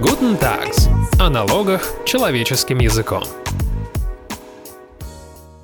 Guten Tags. О налогах человеческим языком.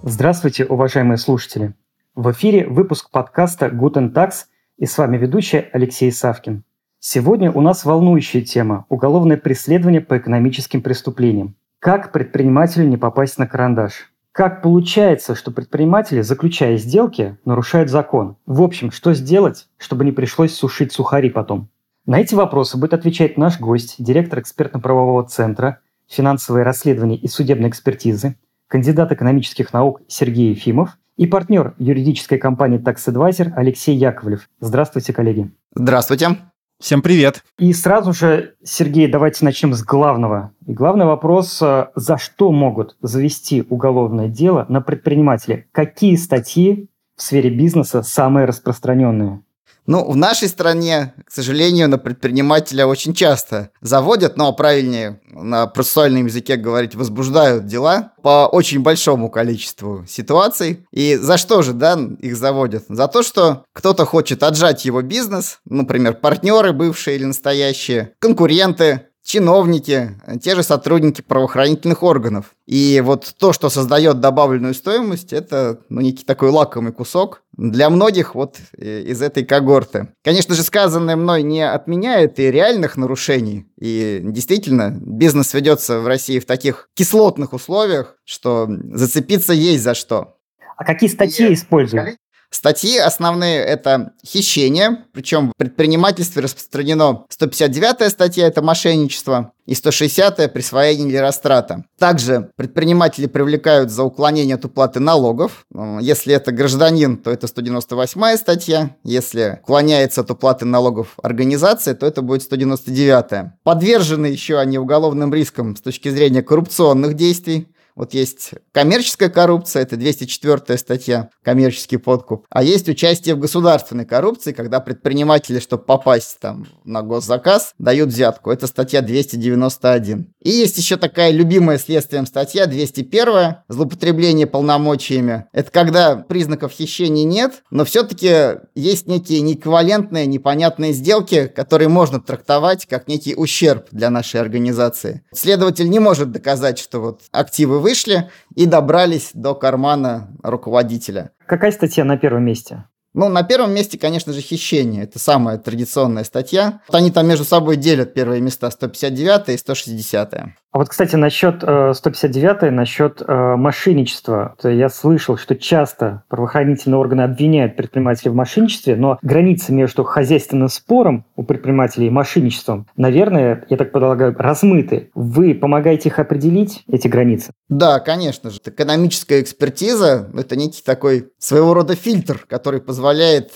Здравствуйте, уважаемые слушатели. В эфире выпуск подкаста Guten Tags и с вами ведущий Алексей Савкин. Сегодня у нас волнующая тема – уголовное преследование по экономическим преступлениям. Как предпринимателю не попасть на карандаш? Как получается, что предприниматели, заключая сделки, нарушают закон? В общем, что сделать, чтобы не пришлось сушить сухари потом? На эти вопросы будет отвечать наш гость, директор экспертно-правового центра, финансовые расследования и судебной экспертизы, кандидат экономических наук Сергей Ефимов и партнер юридической компании Tax Advisor Алексей Яковлев. Здравствуйте, коллеги. Здравствуйте. Всем привет. И сразу же, Сергей, давайте начнем с главного. И главный вопрос, э, за что могут завести уголовное дело на предпринимателя? Какие статьи в сфере бизнеса самые распространенные? Ну, в нашей стране, к сожалению, на предпринимателя очень часто заводят, но правильнее на процессуальном языке говорить, возбуждают дела по очень большому количеству ситуаций. И за что же, да, их заводят? За то, что кто-то хочет отжать его бизнес, например, партнеры бывшие или настоящие, конкуренты, чиновники, те же сотрудники правоохранительных органов. И вот то, что создает добавленную стоимость, это ну, некий такой лакомый кусок для многих вот э, из этой когорты. Конечно же, сказанное мной не отменяет и реальных нарушений. И действительно, бизнес ведется в России в таких кислотных условиях, что зацепиться есть за что. А какие статьи и используют? Статьи основные – это хищение, причем в предпринимательстве распространено 159 статья – это мошенничество, и 160-я – присвоение или растрата. Также предприниматели привлекают за уклонение от уплаты налогов. Если это гражданин, то это 198-я статья. Если уклоняется от уплаты налогов организация, то это будет 199-я. Подвержены еще они уголовным рискам с точки зрения коррупционных действий. Вот есть коммерческая коррупция, это 204 статья, коммерческий подкуп. А есть участие в государственной коррупции, когда предприниматели, чтобы попасть там на госзаказ, дают взятку. Это статья 291. И есть еще такая любимая следствием статья 201, злоупотребление полномочиями. Это когда признаков хищения нет, но все-таки есть некие неэквивалентные, непонятные сделки, которые можно трактовать как некий ущерб для нашей организации. Следователь не может доказать, что вот активы вышли и добрались до кармана руководителя. Какая статья на первом месте? Ну, на первом месте, конечно же, хищение. Это самая традиционная статья. Вот они там между собой делят первые места 159 и 160. А вот, кстати, насчет э, 159 насчет э, мошенничества. Я слышал, что часто правоохранительные органы обвиняют предпринимателей в мошенничестве, но границы между хозяйственным спором у предпринимателей и мошенничеством, наверное, я так полагаю, размыты. Вы помогаете их определить, эти границы? Да, конечно же. Экономическая экспертиза – это некий такой своего рода фильтр, который позволяет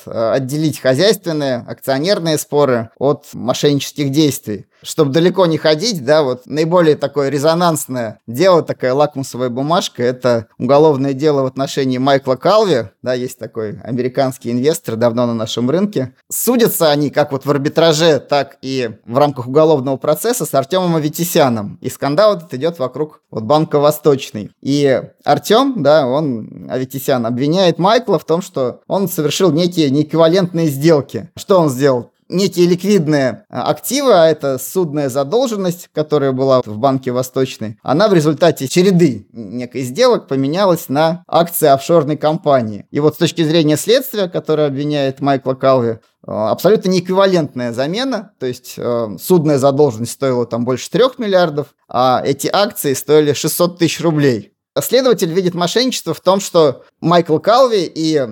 э, отделить хозяйственные, акционерные споры от мошеннических действий. Чтобы далеко не ходить, да, вот наиболее такое резонансное дело, такая лакмусовая бумажка, это уголовное дело в отношении Майкла Калви, да, есть такой американский инвестор, давно на нашем рынке. Судятся они как вот в арбитраже, так и в рамках уголовного процесса с Артемом Аветисяном. И скандал этот идет вокруг вот Банка Восточный. И Артем, да, он, Аветисян, обвиняет Майкла в том, что он совершил некие неэквивалентные сделки. Что он сделал? Некие ликвидные а, активы, а это судная задолженность, которая была в Банке Восточной, она в результате череды некой сделок поменялась на акции офшорной компании. И вот с точки зрения следствия, которое обвиняет Майкла Калви, а, абсолютно неэквивалентная замена, то есть э, судная задолженность стоила там больше 3 миллиардов, а эти акции стоили 600 тысяч рублей. Следователь видит мошенничество в том, что Майкл Калви и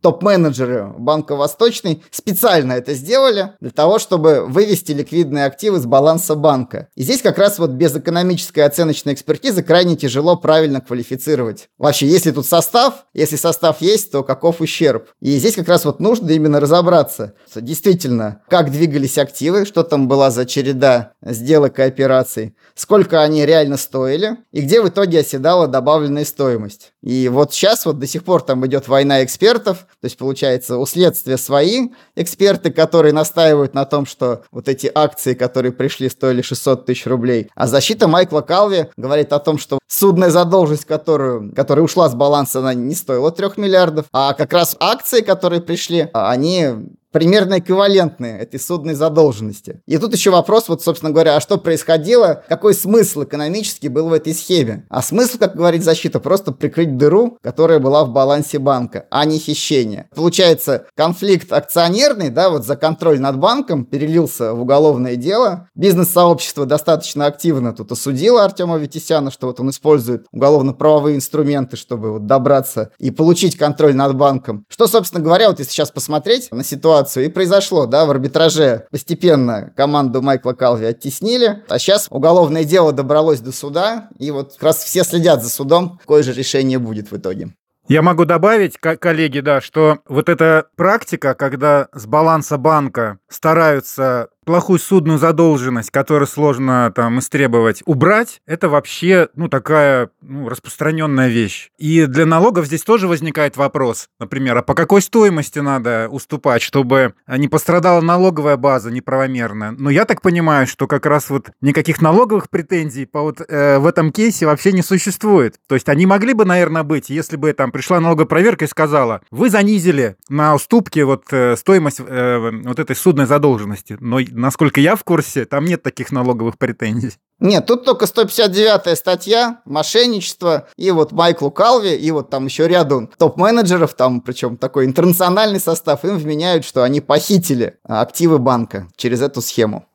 топ-менеджеры Банка Восточный специально это сделали для того, чтобы вывести ликвидные активы с баланса банка. И здесь как раз вот без экономической оценочной экспертизы крайне тяжело правильно квалифицировать. Вообще, если тут состав, если состав есть, то каков ущерб? И здесь как раз вот нужно именно разобраться. Действительно, как двигались активы, что там была за череда сделок и операций, сколько они реально стоили, и где в итоге оседала добавленная стоимость. И вот сейчас вот до сих пор там идет война экспертов, то есть, получается, у следствия свои эксперты, которые настаивают на том, что вот эти акции, которые пришли, стоили 600 тысяч рублей. А защита Майкла Калви говорит о том, что судная задолженность, которую, которая ушла с баланса, она не стоила 3 миллиардов, а как раз акции, которые пришли, они примерно эквивалентные этой судной задолженности. И тут еще вопрос, вот, собственно говоря, а что происходило, какой смысл экономический был в этой схеме? А смысл, как говорит защита, просто прикрыть дыру, которая была в балансе банка, а не хищение. Получается, конфликт акционерный, да, вот за контроль над банком перелился в уголовное дело. Бизнес-сообщество достаточно активно тут осудило Артема Витисяна, что вот он использует уголовно-правовые инструменты, чтобы вот добраться и получить контроль над банком. Что, собственно говоря, вот если сейчас посмотреть на ситуацию, и произошло, да, в арбитраже постепенно команду Майкла Калви оттеснили, а сейчас уголовное дело добралось до суда, и вот как раз все следят за судом, какое же решение будет в итоге. Я могу добавить, коллеги, да, что вот эта практика, когда с баланса банка стараются плохую судную задолженность, которую сложно там истребовать, убрать, это вообще, ну, такая ну, распространенная вещь. И для налогов здесь тоже возникает вопрос, например, а по какой стоимости надо уступать, чтобы не пострадала налоговая база неправомерно. Но я так понимаю, что как раз вот никаких налоговых претензий по вот э, в этом кейсе вообще не существует. То есть они могли бы, наверное, быть, если бы там пришла налоговая проверка и сказала, вы занизили на уступки вот э, стоимость э, вот этой судной задолженности, но насколько я в курсе, там нет таких налоговых претензий. Нет, тут только 159-я статья, мошенничество, и вот Майклу Калви, и вот там еще ряду топ-менеджеров, там причем такой интернациональный состав, им вменяют, что они похитили активы банка через эту схему.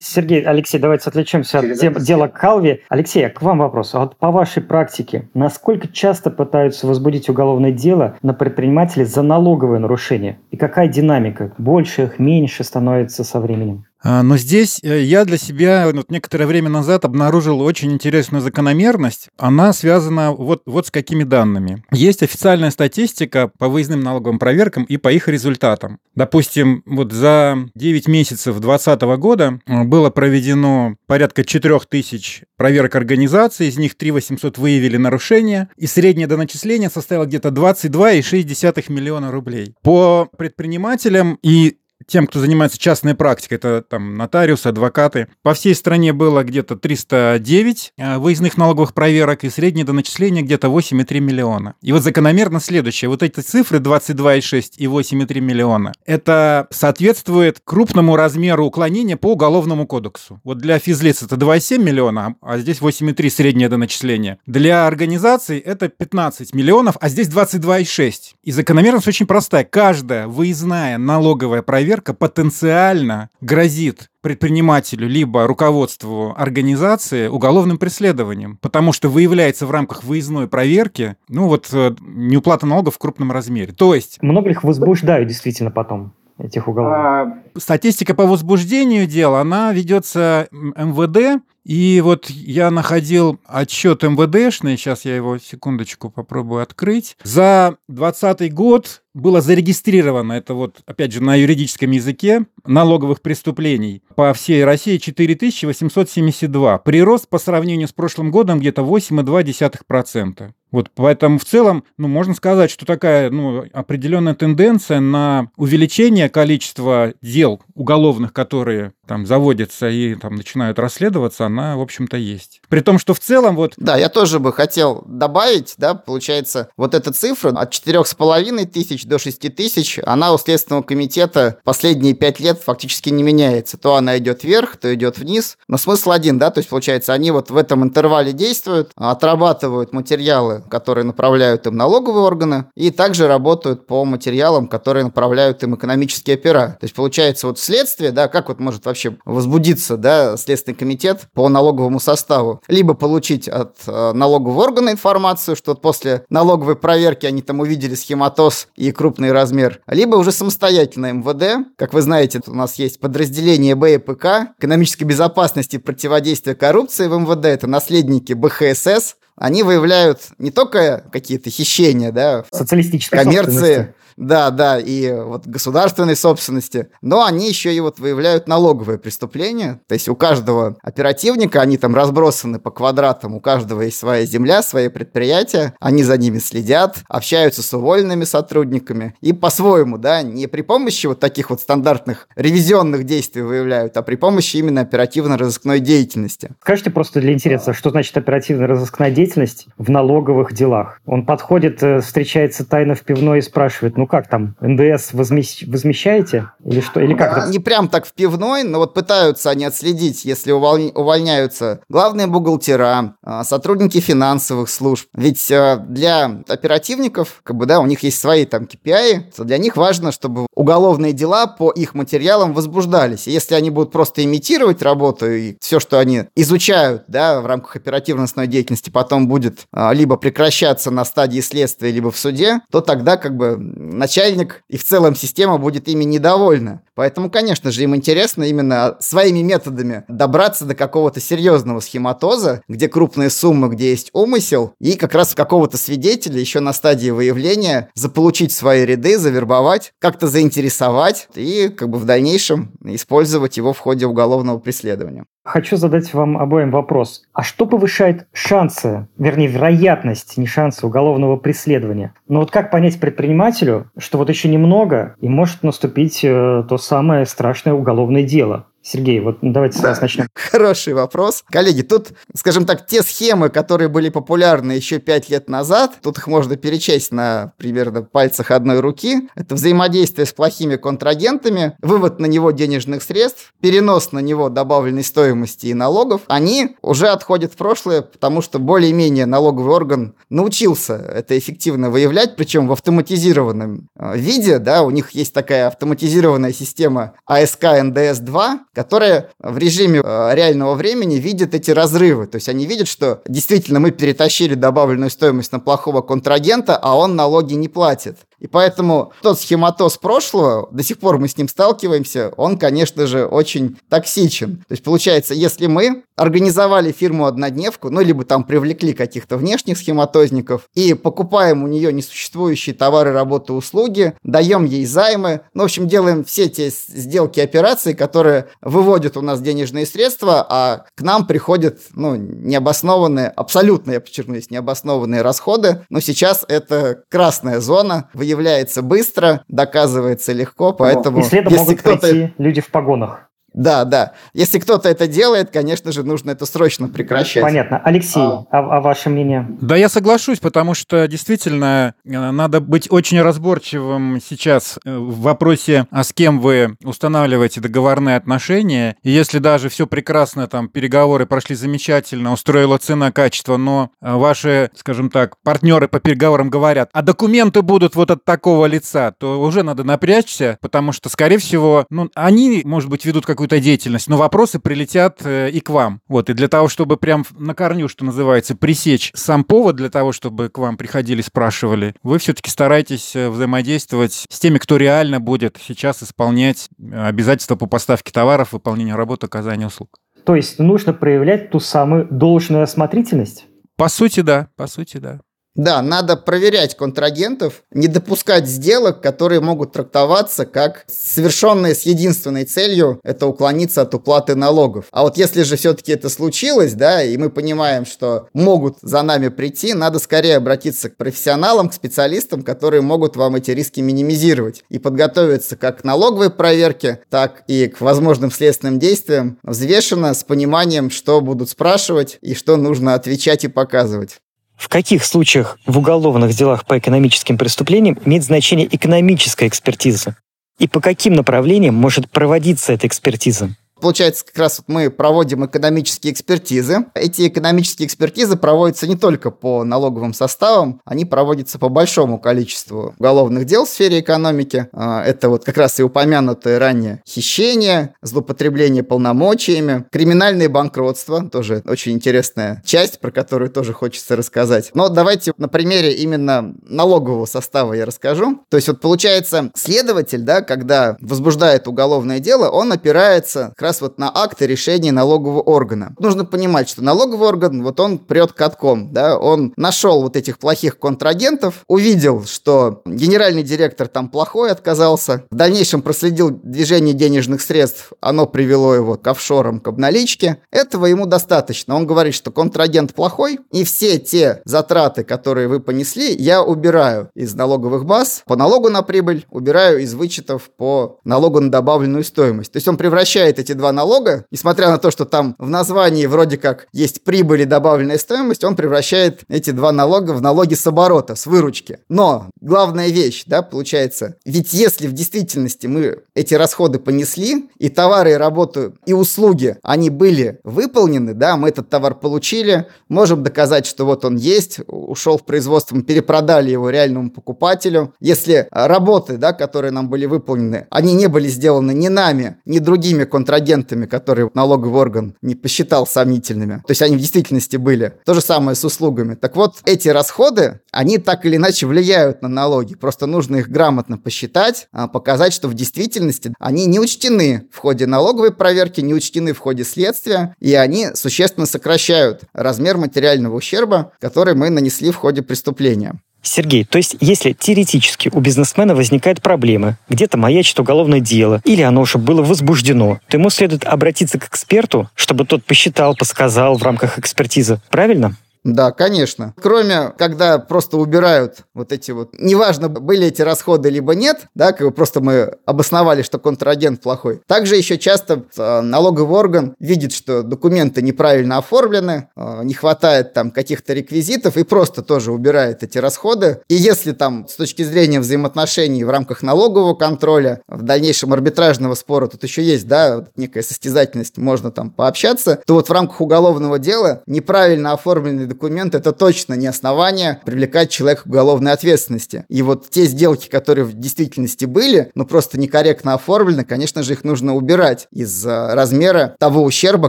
Сергей, Алексей, давайте отвлечемся от дела, дела Калви. Алексей, а к вам вопрос. А вот по вашей практике, насколько часто пытаются возбудить уголовное дело на предпринимателей за налоговые нарушения? И какая динамика? Больше их, меньше становится со временем? А, но здесь э, я для себя вот некоторое время назад обнаружил очень интересную закономерность. Она связана вот, вот с какими данными. Есть официальная статистика по выездным налоговым проверкам и по их результатам. Допустим, вот за 9 месяцев 2020 года э, было проведено порядка 4000 проверок организаций, из них 3 800 выявили нарушения, и среднее доначисление составило где-то 22,6 миллиона рублей. По предпринимателям и тем, кто занимается частной практикой, это там нотариусы, адвокаты. По всей стране было где-то 309 э, выездных налоговых проверок, и среднее до начисления где-то 8,3 миллиона. И вот закономерно следующее. Вот эти цифры 22,6 и 8,3 миллиона, это соответствует крупному размеру уклонения по Уголовному кодексу. Вот для физлиц это 2,7 миллиона, а здесь 8,3 среднее до начисления. Для организаций это 15 миллионов, а здесь 22,6. И закономерность очень простая. Каждая выездная налоговая проверка проверка потенциально грозит предпринимателю либо руководству организации уголовным преследованием, потому что выявляется в рамках выездной проверки, ну вот э, неуплата налогов в крупном размере. То есть... Много их возбуждают действительно потом этих уголовных? А, статистика по возбуждению дела, она ведется МВД, и вот я находил отчет МВДшный, сейчас я его секундочку попробую открыть. За 2020 год было зарегистрировано, это вот опять же на юридическом языке, налоговых преступлений по всей России 4872. Прирост по сравнению с прошлым годом где-то 8,2%. Вот поэтому в целом, ну, можно сказать, что такая ну, определенная тенденция на увеличение количества дел уголовных, которые там заводятся и там начинают расследоваться, она, в общем-то, есть. При том, что в целом вот... Да, я тоже бы хотел добавить, да, получается, вот эта цифра от 4,5 тысяч до 6 тысяч, она у Следственного комитета последние 5 лет фактически не меняется. То она идет вверх, то идет вниз. Но смысл один, да, то есть, получается, они вот в этом интервале действуют, отрабатывают материалы, которые направляют им налоговые органы, и также работают по материалам, которые направляют им экономические опера. То есть, получается, вот следствие, да, как вот может вообще возбудиться, да, Следственный комитет по налоговому составу. Либо получить от э, налогового органа информацию, что после налоговой проверки они там увидели схематоз и крупный размер, либо уже самостоятельно МВД. Как вы знаете, у нас есть подразделение БЭПК, экономической безопасности и противодействия коррупции в МВД, это наследники БХСС, они выявляют не только какие-то хищения, да, социалистической коммерции, да, да, и вот государственной собственности, но они еще и вот выявляют налоговые преступления, то есть у каждого оперативника, они там разбросаны по квадратам, у каждого есть своя земля, свои предприятия, они за ними следят, общаются с уволенными сотрудниками и по-своему, да, не при помощи вот таких вот стандартных ревизионных действий выявляют, а при помощи именно оперативно-розыскной деятельности. Скажите просто для интереса, что значит оперативно-розыскная деятельность в налоговых делах? Он подходит, э, встречается тайно в пивной и спрашивает, ну как там, НДС возмещ... возмещаете? Или что? Или как? А, не прям так в пивной, но вот пытаются они отследить, если увольняются главные бухгалтера, а, сотрудники финансовых служб. Ведь а, для оперативников, как бы, да, у них есть свои там KPI, для них важно, чтобы уголовные дела по их материалам возбуждались. И если они будут просто имитировать работу, и все, что они изучают, да, в рамках оперативной деятельности, потом будет либо прекращаться на стадии следствия, либо в суде, то тогда как бы начальник и в целом система будет ими недовольна. Поэтому, конечно же, им интересно именно своими методами добраться до какого-то серьезного схематоза, где крупные суммы, где есть умысел, и как раз какого-то свидетеля еще на стадии выявления заполучить свои ряды, завербовать, как-то заинтересовать и как бы в дальнейшем использовать его в ходе уголовного преследования. Хочу задать вам обоим вопрос. А что повышает шансы, вернее, вероятность, не шансы уголовного преследования? Ну вот как понять предпринимателю, что вот еще немного, и может наступить э, то самое страшное уголовное дело? Сергей, вот давайте с вас начнем. Хороший вопрос. Коллеги, тут, скажем так, те схемы, которые были популярны еще пять лет назад, тут их можно перечесть на примерно пальцах одной руки. Это взаимодействие с плохими контрагентами, вывод на него денежных средств, перенос на него добавленной стоимости и налогов. Они уже отходят в прошлое, потому что более-менее налоговый орган научился это эффективно выявлять, причем в автоматизированном э, виде, да, у них есть такая автоматизированная система АСК НДС-2, которые в режиме э, реального времени видят эти разрывы. То есть они видят, что действительно мы перетащили добавленную стоимость на плохого контрагента, а он налоги не платит. И поэтому тот схематоз прошлого, до сих пор мы с ним сталкиваемся, он, конечно же, очень токсичен. То есть, получается, если мы организовали фирму-однодневку, ну, либо там привлекли каких-то внешних схематозников и покупаем у нее несуществующие товары, работы, услуги, даем ей займы, ну, в общем, делаем все те сделки, операции, которые выводят у нас денежные средства, а к нам приходят, ну, необоснованные, абсолютно, я подчеркну, необоснованные расходы, но сейчас это красная зона, в выявляется быстро, доказывается легко, поэтому... И следом если могут кто-то... прийти люди в погонах. Да, да. Если кто-то это делает, конечно же, нужно это срочно прекращать. Понятно. Алексей, а, а, а ваше мнение? Да, я соглашусь, потому что действительно э, надо быть очень разборчивым сейчас э, в вопросе, а с кем вы устанавливаете договорные отношения. И если даже все прекрасно, там, переговоры прошли замечательно, устроила цена, качество, но э, ваши, скажем так, партнеры по переговорам говорят, а документы будут вот от такого лица, то уже надо напрячься, потому что, скорее всего, ну, они, может быть, ведут какую-то какую-то деятельность, но вопросы прилетят э, и к вам. Вот, и для того, чтобы прям на корню, что называется, пресечь сам повод для того, чтобы к вам приходили, спрашивали, вы все-таки стараетесь э, взаимодействовать с теми, кто реально будет сейчас исполнять э, обязательства по поставке товаров, выполнению работы, оказанию услуг. То есть нужно проявлять ту самую должную осмотрительность? По сути, да. По сути, да. Да, надо проверять контрагентов, не допускать сделок, которые могут трактоваться как совершенные с единственной целью это уклониться от уплаты налогов. А вот если же все-таки это случилось, да, и мы понимаем, что могут за нами прийти, надо скорее обратиться к профессионалам, к специалистам, которые могут вам эти риски минимизировать и подготовиться как к налоговой проверке, так и к возможным следственным действиям взвешенно, с пониманием, что будут спрашивать и что нужно отвечать и показывать. В каких случаях в уголовных делах по экономическим преступлениям имеет значение экономическая экспертиза? И по каким направлениям может проводиться эта экспертиза? Получается, как раз вот мы проводим экономические экспертизы. Эти экономические экспертизы проводятся не только по налоговым составам, они проводятся по большому количеству уголовных дел в сфере экономики. А, это вот как раз и упомянутое ранее хищение, злоупотребление полномочиями, криминальное банкротство, тоже очень интересная часть, про которую тоже хочется рассказать. Но давайте на примере именно налогового состава я расскажу. То есть вот получается, следователь, да, когда возбуждает уголовное дело, он опирается как раз вот на акты решения налогового органа. Нужно понимать, что налоговый орган, вот он прет катком, да, он нашел вот этих плохих контрагентов, увидел, что генеральный директор там плохой отказался, в дальнейшем проследил движение денежных средств, оно привело его к офшорам, к обналичке. Этого ему достаточно. Он говорит, что контрагент плохой, и все те затраты, которые вы понесли, я убираю из налоговых баз по налогу на прибыль, убираю из вычетов по налогу на добавленную стоимость. То есть он превращает эти два налога, несмотря на то, что там в названии вроде как есть прибыль и добавленная стоимость, он превращает эти два налога в налоги с оборота, с выручки. Но главная вещь, да, получается, ведь если в действительности мы эти расходы понесли, и товары, и работу, и услуги, они были выполнены, да, мы этот товар получили, можем доказать, что вот он есть, ушел в производство, мы перепродали его реальному покупателю. Если работы, да, которые нам были выполнены, они не были сделаны ни нами, ни другими контрагентами, которые налоговый орган не посчитал сомнительными, то есть они в действительности были. То же самое с услугами. Так вот, эти расходы, они так или иначе влияют на налоги. Просто нужно их грамотно посчитать, а, показать, что в действительности они не учтены в ходе налоговой проверки, не учтены в ходе следствия, и они существенно сокращают размер материального ущерба, который мы нанесли в ходе преступления. Сергей, то есть если теоретически у бизнесмена возникают проблемы, где-то маячит уголовное дело, или оно уже было возбуждено, то ему следует обратиться к эксперту, чтобы тот посчитал, подсказал в рамках экспертизы. Правильно? Да, конечно. Кроме, когда просто убирают вот эти вот... Неважно, были эти расходы либо нет, да, как бы просто мы обосновали, что контрагент плохой. Также еще часто э, налоговый орган видит, что документы неправильно оформлены, э, не хватает там каких-то реквизитов и просто тоже убирает эти расходы. И если там с точки зрения взаимоотношений в рамках налогового контроля, в дальнейшем арбитражного спора, тут еще есть, да, некая состязательность, можно там пообщаться, то вот в рамках уголовного дела неправильно оформленный документ это точно не основание привлекать человека к уголовной ответственности. И вот те сделки, которые в действительности были, но просто некорректно оформлены, конечно же, их нужно убирать из размера того ущерба,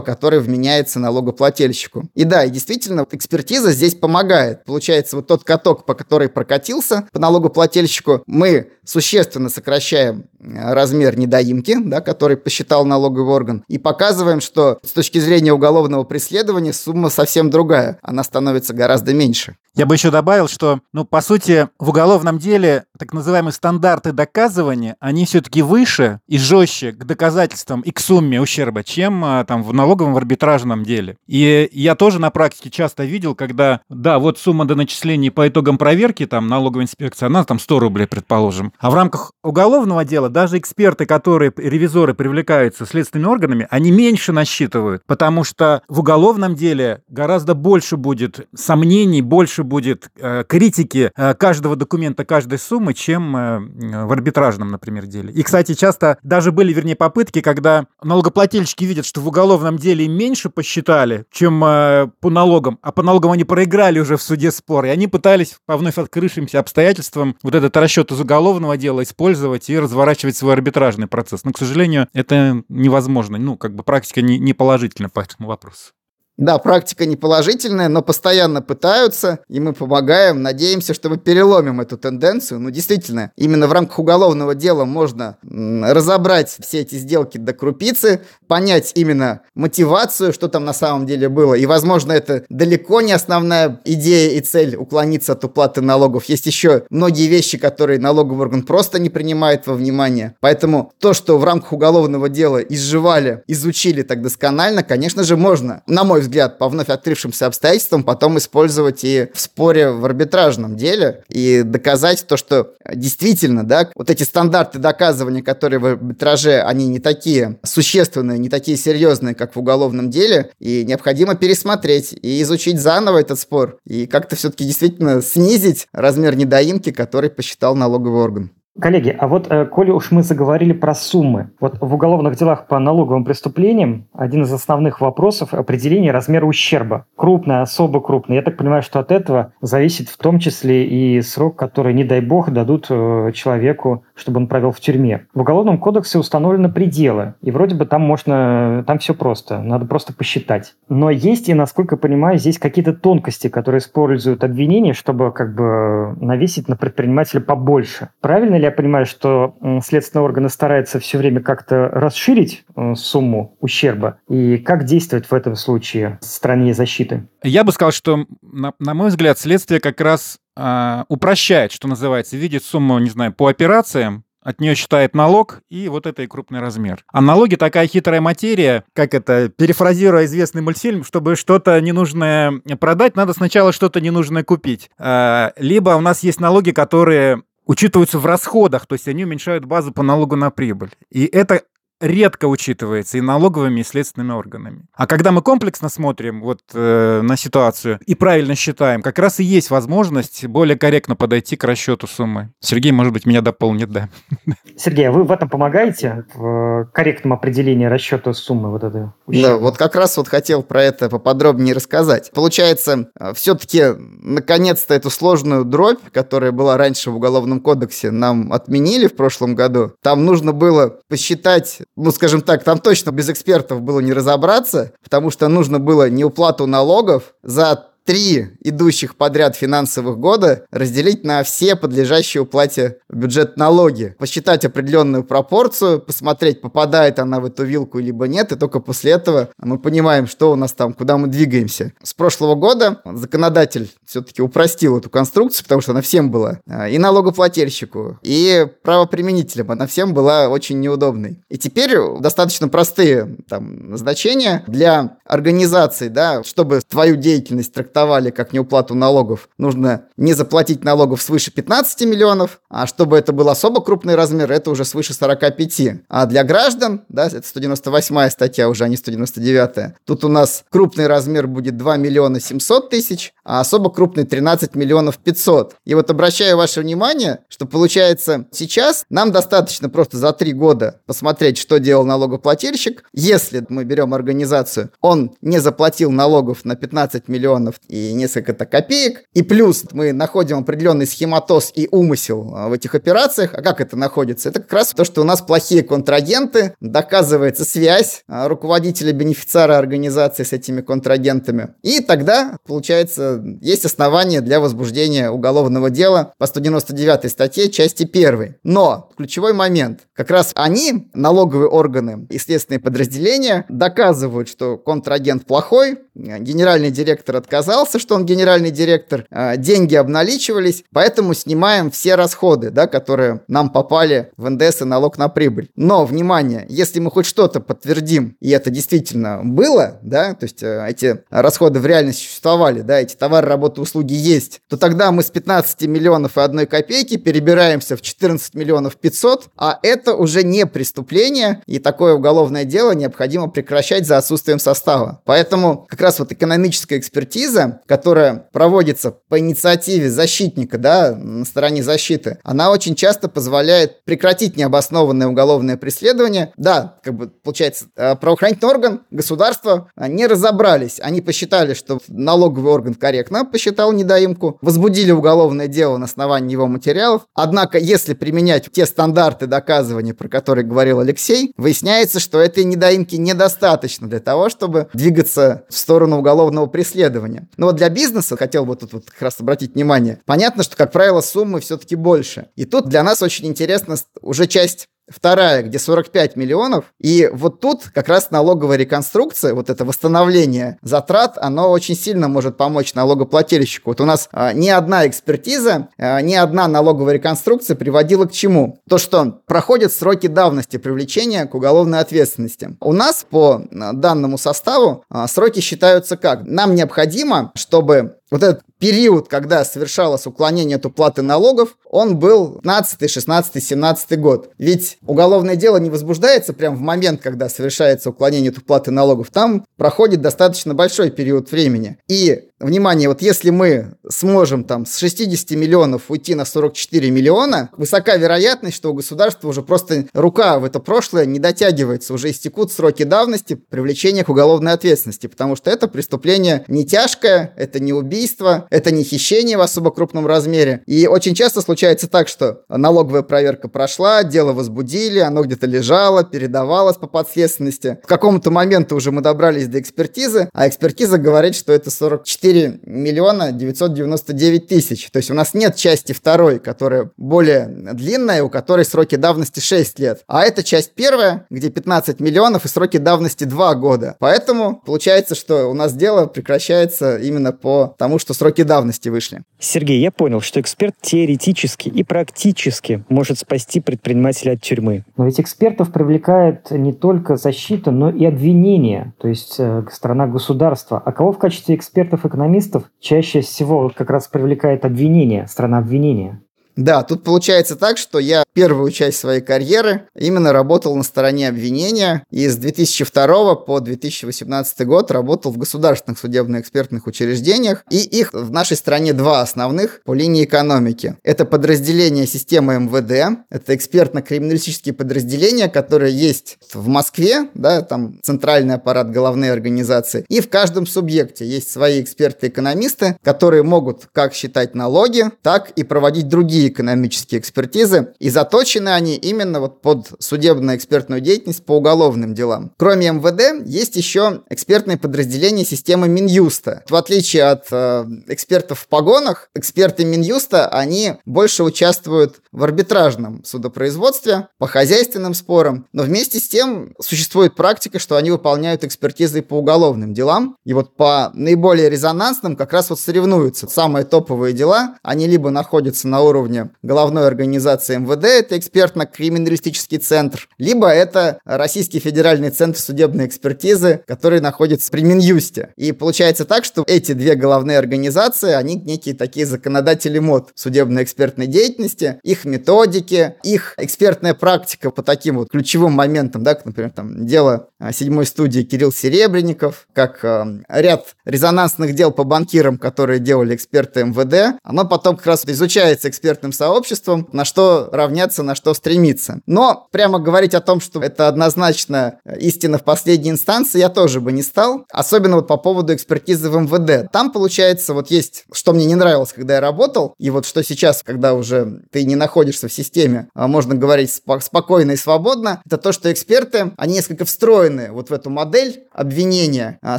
который вменяется налогоплательщику. И да, и действительно, экспертиза здесь помогает. Получается, вот тот каток, по который прокатился по налогоплательщику, мы существенно сокращаем э, размер недоимки, да, который посчитал налоговый орган, и показываем, что с точки зрения уголовного преследования сумма совсем другая. Она становится гораздо меньше. Я бы еще добавил, что, ну, по сути, в уголовном деле так называемые стандарты доказывания, они все-таки выше и жестче к доказательствам и к сумме ущерба, чем а, там в налоговом в арбитражном деле. И я тоже на практике часто видел, когда, да, вот сумма до начислений по итогам проверки, там, налоговой инспекции, она там 100 рублей, предположим. А в рамках уголовного дела даже эксперты, которые, ревизоры привлекаются следственными органами, они меньше насчитывают, потому что в уголовном деле гораздо больше будет сомнений, больше будет э, критики э, каждого документа, каждой суммы, чем э, в арбитражном, например, деле. И, кстати, часто даже были, вернее, попытки, когда налогоплательщики видят, что в уголовном деле меньше посчитали, чем по налогам, а по налогам они проиграли уже в суде спор, и они пытались по вновь открывшимся обстоятельствам вот этот расчет из уголовного дела использовать и разворачивать свой арбитражный процесс. Но, к сожалению, это невозможно. Ну, как бы практика не положительна по этому вопросу. Да, практика не положительная, но постоянно пытаются, и мы помогаем, надеемся, что мы переломим эту тенденцию. Ну, действительно, именно в рамках уголовного дела можно разобрать все эти сделки до крупицы, понять именно мотивацию, что там на самом деле было. И, возможно, это далеко не основная идея и цель уклониться от уплаты налогов. Есть еще многие вещи, которые налоговый орган просто не принимает во внимание. Поэтому то, что в рамках уголовного дела изживали, изучили так досконально, конечно же, можно, на мой взгляд, взгляд, по вновь открывшимся обстоятельствам потом использовать и в споре в арбитражном деле и доказать то, что действительно, да, вот эти стандарты доказывания, которые в арбитраже, они не такие существенные, не такие серьезные, как в уголовном деле, и необходимо пересмотреть и изучить заново этот спор, и как-то все-таки действительно снизить размер недоимки, который посчитал налоговый орган. Коллеги, а вот, э, коли уж мы заговорили про суммы, вот в уголовных делах по налоговым преступлениям один из основных вопросов – определение размера ущерба. Крупный, особо крупный. Я так понимаю, что от этого зависит в том числе и срок, который, не дай бог, дадут э, человеку, чтобы он провел в тюрьме. В Уголовном кодексе установлены пределы, и вроде бы там можно, там все просто, надо просто посчитать. Но есть, и, насколько я понимаю, здесь какие-то тонкости, которые используют обвинения, чтобы как бы навесить на предпринимателя побольше. Правильно ли я понимаю, что следственные органы стараются все время как-то расширить э, сумму ущерба? И как действовать в этом случае в стране защиты? Я бы сказал, что, на, на мой взгляд, следствие как раз э, упрощает, что называется, видит сумму, не знаю, по операциям, от нее считает налог и вот это и крупный размер. А налоги такая хитрая материя, как это, перефразируя известный мультфильм, чтобы что-то ненужное продать, надо сначала что-то ненужное купить. А, либо у нас есть налоги, которые учитываются в расходах, то есть они уменьшают базу по налогу на прибыль. И это редко учитывается и налоговыми, и следственными органами. А когда мы комплексно смотрим вот э, на ситуацию и правильно считаем, как раз и есть возможность более корректно подойти к расчету суммы. Сергей, может быть, меня дополнит, да. Сергей, а вы в этом помогаете, в корректном определении расчета суммы вот этой? Да, вот как раз вот хотел про это поподробнее рассказать. Получается, э, все-таки наконец-то эту сложную дробь, которая была раньше в Уголовном кодексе, нам отменили в прошлом году. Там нужно было посчитать, ну, скажем так, там точно без экспертов было не разобраться, потому что нужно было неуплату налогов за три идущих подряд финансовых года разделить на все подлежащие уплате бюджет налоги, посчитать определенную пропорцию, посмотреть, попадает она в эту вилку либо нет, и только после этого мы понимаем, что у нас там, куда мы двигаемся. С прошлого года законодатель все-таки упростил эту конструкцию, потому что она всем была, а, и налогоплательщику, и правоприменителям, она всем была очень неудобной. И теперь достаточно простые там значения для организаций, да, чтобы твою деятельность трактовать трактовали как неуплату налогов, нужно не заплатить налогов свыше 15 миллионов, а чтобы это был особо крупный размер, это уже свыше 45. А для граждан, да, это 198 статья уже, а не 199, тут у нас крупный размер будет 2 миллиона 700 тысяч, а особо крупный 13 миллионов 500. И вот обращаю ваше внимание, что получается сейчас нам достаточно просто за три года посмотреть, что делал налогоплательщик. Если мы берем организацию, он не заплатил налогов на 15 миллионов и несколько-то копеек. И плюс мы находим определенный схематоз и умысел а, в этих операциях. А как это находится? Это как раз то, что у нас плохие контрагенты, доказывается связь а, руководителя бенефициара организации с этими контрагентами. И тогда, получается, есть основания для возбуждения уголовного дела по 199 статье части 1. Но ключевой момент. Как раз они, налоговые органы и следственные подразделения, доказывают, что контрагент плохой, генеральный директор отказался что он генеральный директор, а, деньги обналичивались, поэтому снимаем все расходы, да, которые нам попали в НДС и налог на прибыль. Но, внимание, если мы хоть что-то подтвердим, и это действительно было, да, то есть э, эти расходы в реальности существовали, да, эти товары, работы, услуги есть, то тогда мы с 15 миллионов и одной копейки перебираемся в 14 миллионов 500, а это уже не преступление, и такое уголовное дело необходимо прекращать за отсутствием состава. Поэтому как раз вот экономическая экспертиза которая проводится по инициативе защитника, да, на стороне защиты, она очень часто позволяет прекратить необоснованное уголовное преследование. Да, как бы получается, э, правоохранительный орган, государство не разобрались. Они посчитали, что налоговый орган корректно посчитал недоимку, возбудили уголовное дело на основании его материалов. Однако, если применять те стандарты доказывания, про которые говорил Алексей, выясняется, что этой недоимки недостаточно для того, чтобы двигаться в сторону уголовного преследования. Но вот для бизнеса, хотел бы тут вот как раз обратить внимание, понятно, что, как правило, суммы все-таки больше. И тут для нас очень интересно уже часть Вторая, где 45 миллионов. И вот тут как раз налоговая реконструкция, вот это восстановление затрат, оно очень сильно может помочь налогоплательщику. Вот у нас а, ни одна экспертиза, а, ни одна налоговая реконструкция приводила к чему? То, что проходят сроки давности привлечения к уголовной ответственности. У нас по а, данному составу а, сроки считаются как? Нам необходимо, чтобы вот этот период, когда совершалось уклонение от уплаты налогов, он был 15, 16, 17 год. Ведь уголовное дело не возбуждается прямо в момент, когда совершается уклонение от уплаты налогов. Там проходит достаточно большой период времени. И внимание, вот если мы сможем там с 60 миллионов уйти на 44 миллиона, высока вероятность, что у государства уже просто рука в это прошлое не дотягивается, уже истекут сроки давности привлечения к уголовной ответственности, потому что это преступление не тяжкое, это не убийство, это не хищение в особо крупном размере. И очень часто случается так, что налоговая проверка прошла, дело возбудили, оно где-то лежало, передавалось по подследственности. В каком-то моменту уже мы добрались до экспертизы, а экспертиза говорит, что это 44 4 миллиона 999 тысяч. То есть у нас нет части второй, которая более длинная, у которой сроки давности 6 лет. А это часть первая, где 15 миллионов и сроки давности 2 года. Поэтому получается, что у нас дело прекращается именно по тому, что сроки давности вышли. Сергей, я понял, что эксперт теоретически и практически может спасти предпринимателя от тюрьмы. Но ведь экспертов привлекает не только защита, но и обвинение, то есть э, страна государства. А кого в качестве экспертов экономики экономистов чаще всего как раз привлекает обвинение, страна обвинения. Да, тут получается так, что я первую часть своей карьеры именно работал на стороне обвинения и с 2002 по 2018 год работал в государственных судебно-экспертных учреждениях, и их в нашей стране два основных по линии экономики. Это подразделение системы МВД, это экспертно-криминалистические подразделения, которые есть в Москве, да, там центральный аппарат головной организации, и в каждом субъекте есть свои эксперты-экономисты, которые могут как считать налоги, так и проводить другие экономические экспертизы, и заточены они именно вот под судебно-экспертную деятельность по уголовным делам. Кроме МВД, есть еще экспертное подразделение системы Минюста. В отличие от э, экспертов в погонах, эксперты Минюста, они больше участвуют в арбитражном судопроизводстве, по хозяйственным спорам, но вместе с тем существует практика, что они выполняют экспертизы по уголовным делам, и вот по наиболее резонансным как раз вот соревнуются. Самые топовые дела, они либо находятся на уровне головной организации МВД, это экспертно-криминалистический центр, либо это Российский федеральный центр судебной экспертизы, который находится при Минюсте. И получается так, что эти две головные организации, они некие такие законодатели мод судебно-экспертной деятельности, их методики, их экспертная практика по таким вот ключевым моментам, да, как, например, там дело седьмой студии Кирилл Серебренников, как э, ряд резонансных дел по банкирам, которые делали эксперты МВД, оно потом как раз изучается экспертным сообществом, на что равняться, на что стремиться. Но прямо говорить о том, что это однозначно истина в последней инстанции, я тоже бы не стал, особенно вот по поводу экспертизы в МВД. Там, получается, вот есть, что мне не нравилось, когда я работал, и вот что сейчас, когда уже ты не находишься в системе, а можно говорить спокойно и свободно, это то, что эксперты, они несколько встроены вот в эту модель обвинения. А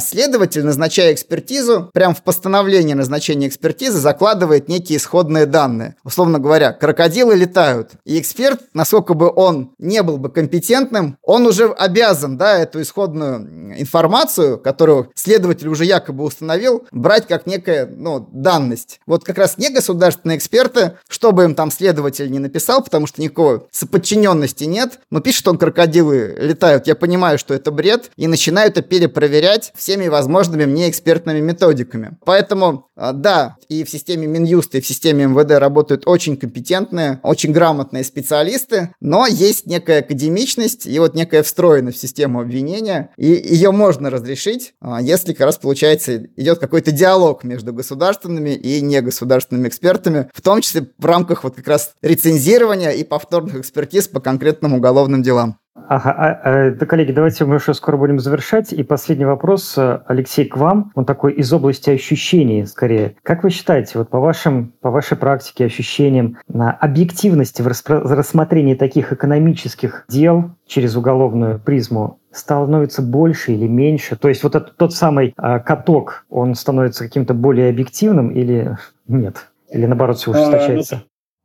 следователь, назначая экспертизу, прямо в постановлении назначения экспертизы закладывает некие исходные данные. Условно говоря, крокодилы летают. И эксперт, насколько бы он не был бы компетентным, он уже обязан, да, эту исходную информацию, которую следователь уже якобы установил, брать как некая, ну, данность. Вот как раз не государственные эксперты, чтобы им там следователь не написал, потому что никакого соподчиненности нет, но пишет он крокодилы летают, я понимаю, что это бред, и начинаю это перепроверять всеми возможными мне экспертными методиками. Поэтому, а, да, и в системе Минюста, и в системе МВД работают очень компетентные, очень грамотные специалисты, но есть некая академичность и вот некая встроенность в систему обвинения, и ее можно разрешить, а, если как раз получается идет какой-то диалог между государственными и негосударственными экспертами, в том числе в рамках вот как раз рецензирования и повторных экспертиз по конкретным уголовным делам. Ага, а, а, да, коллеги, давайте мы уже скоро будем завершать. И последний вопрос, э, Алексей, к вам. Он такой из области ощущений, скорее. Как вы считаете, вот по, вашим, по вашей практике, ощущениям, на объективности в рассмотрении таких экономических дел через уголовную призму становится больше или меньше? То есть вот этот, тот самый а, каток, он становится каким-то более объективным или нет? Или наоборот все ужесточается?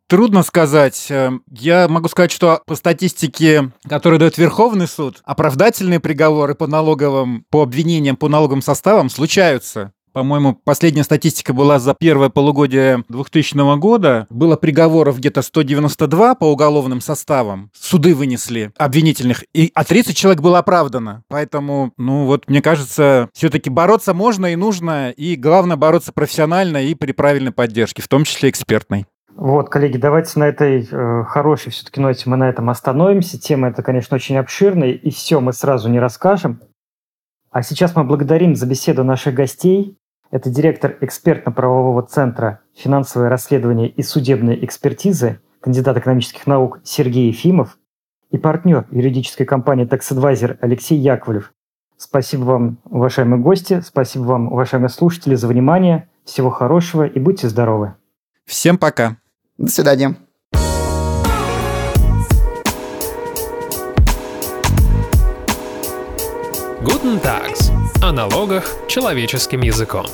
Трудно сказать. Эм, я могу сказать, что по статистике, которую дает Верховный суд, оправдательные приговоры по налоговым, по обвинениям по налоговым составам случаются. По-моему, последняя статистика была за первое полугодие 2000 года. Было приговоров где-то 192 по уголовным составам. Суды вынесли обвинительных. И, а 30 человек было оправдано. Поэтому, ну вот, мне кажется, все-таки бороться можно и нужно. И главное бороться профессионально и при правильной поддержке, в том числе экспертной. Вот, коллеги, давайте на этой э, хорошей все-таки ноте мы на этом остановимся. Тема эта, конечно, очень обширная, и все мы сразу не расскажем. А сейчас мы благодарим за беседу наших гостей. Это директор экспертно-правового центра финансовое расследование и судебной экспертизы, кандидат экономических наук Сергей Ефимов и партнер юридической компании Tax Advisor Алексей Яковлев. Спасибо вам, уважаемые гости, спасибо вам, уважаемые слушатели, за внимание. Всего хорошего и будьте здоровы. Всем пока. До свидания. Guten Tags. О налогах человеческим языком.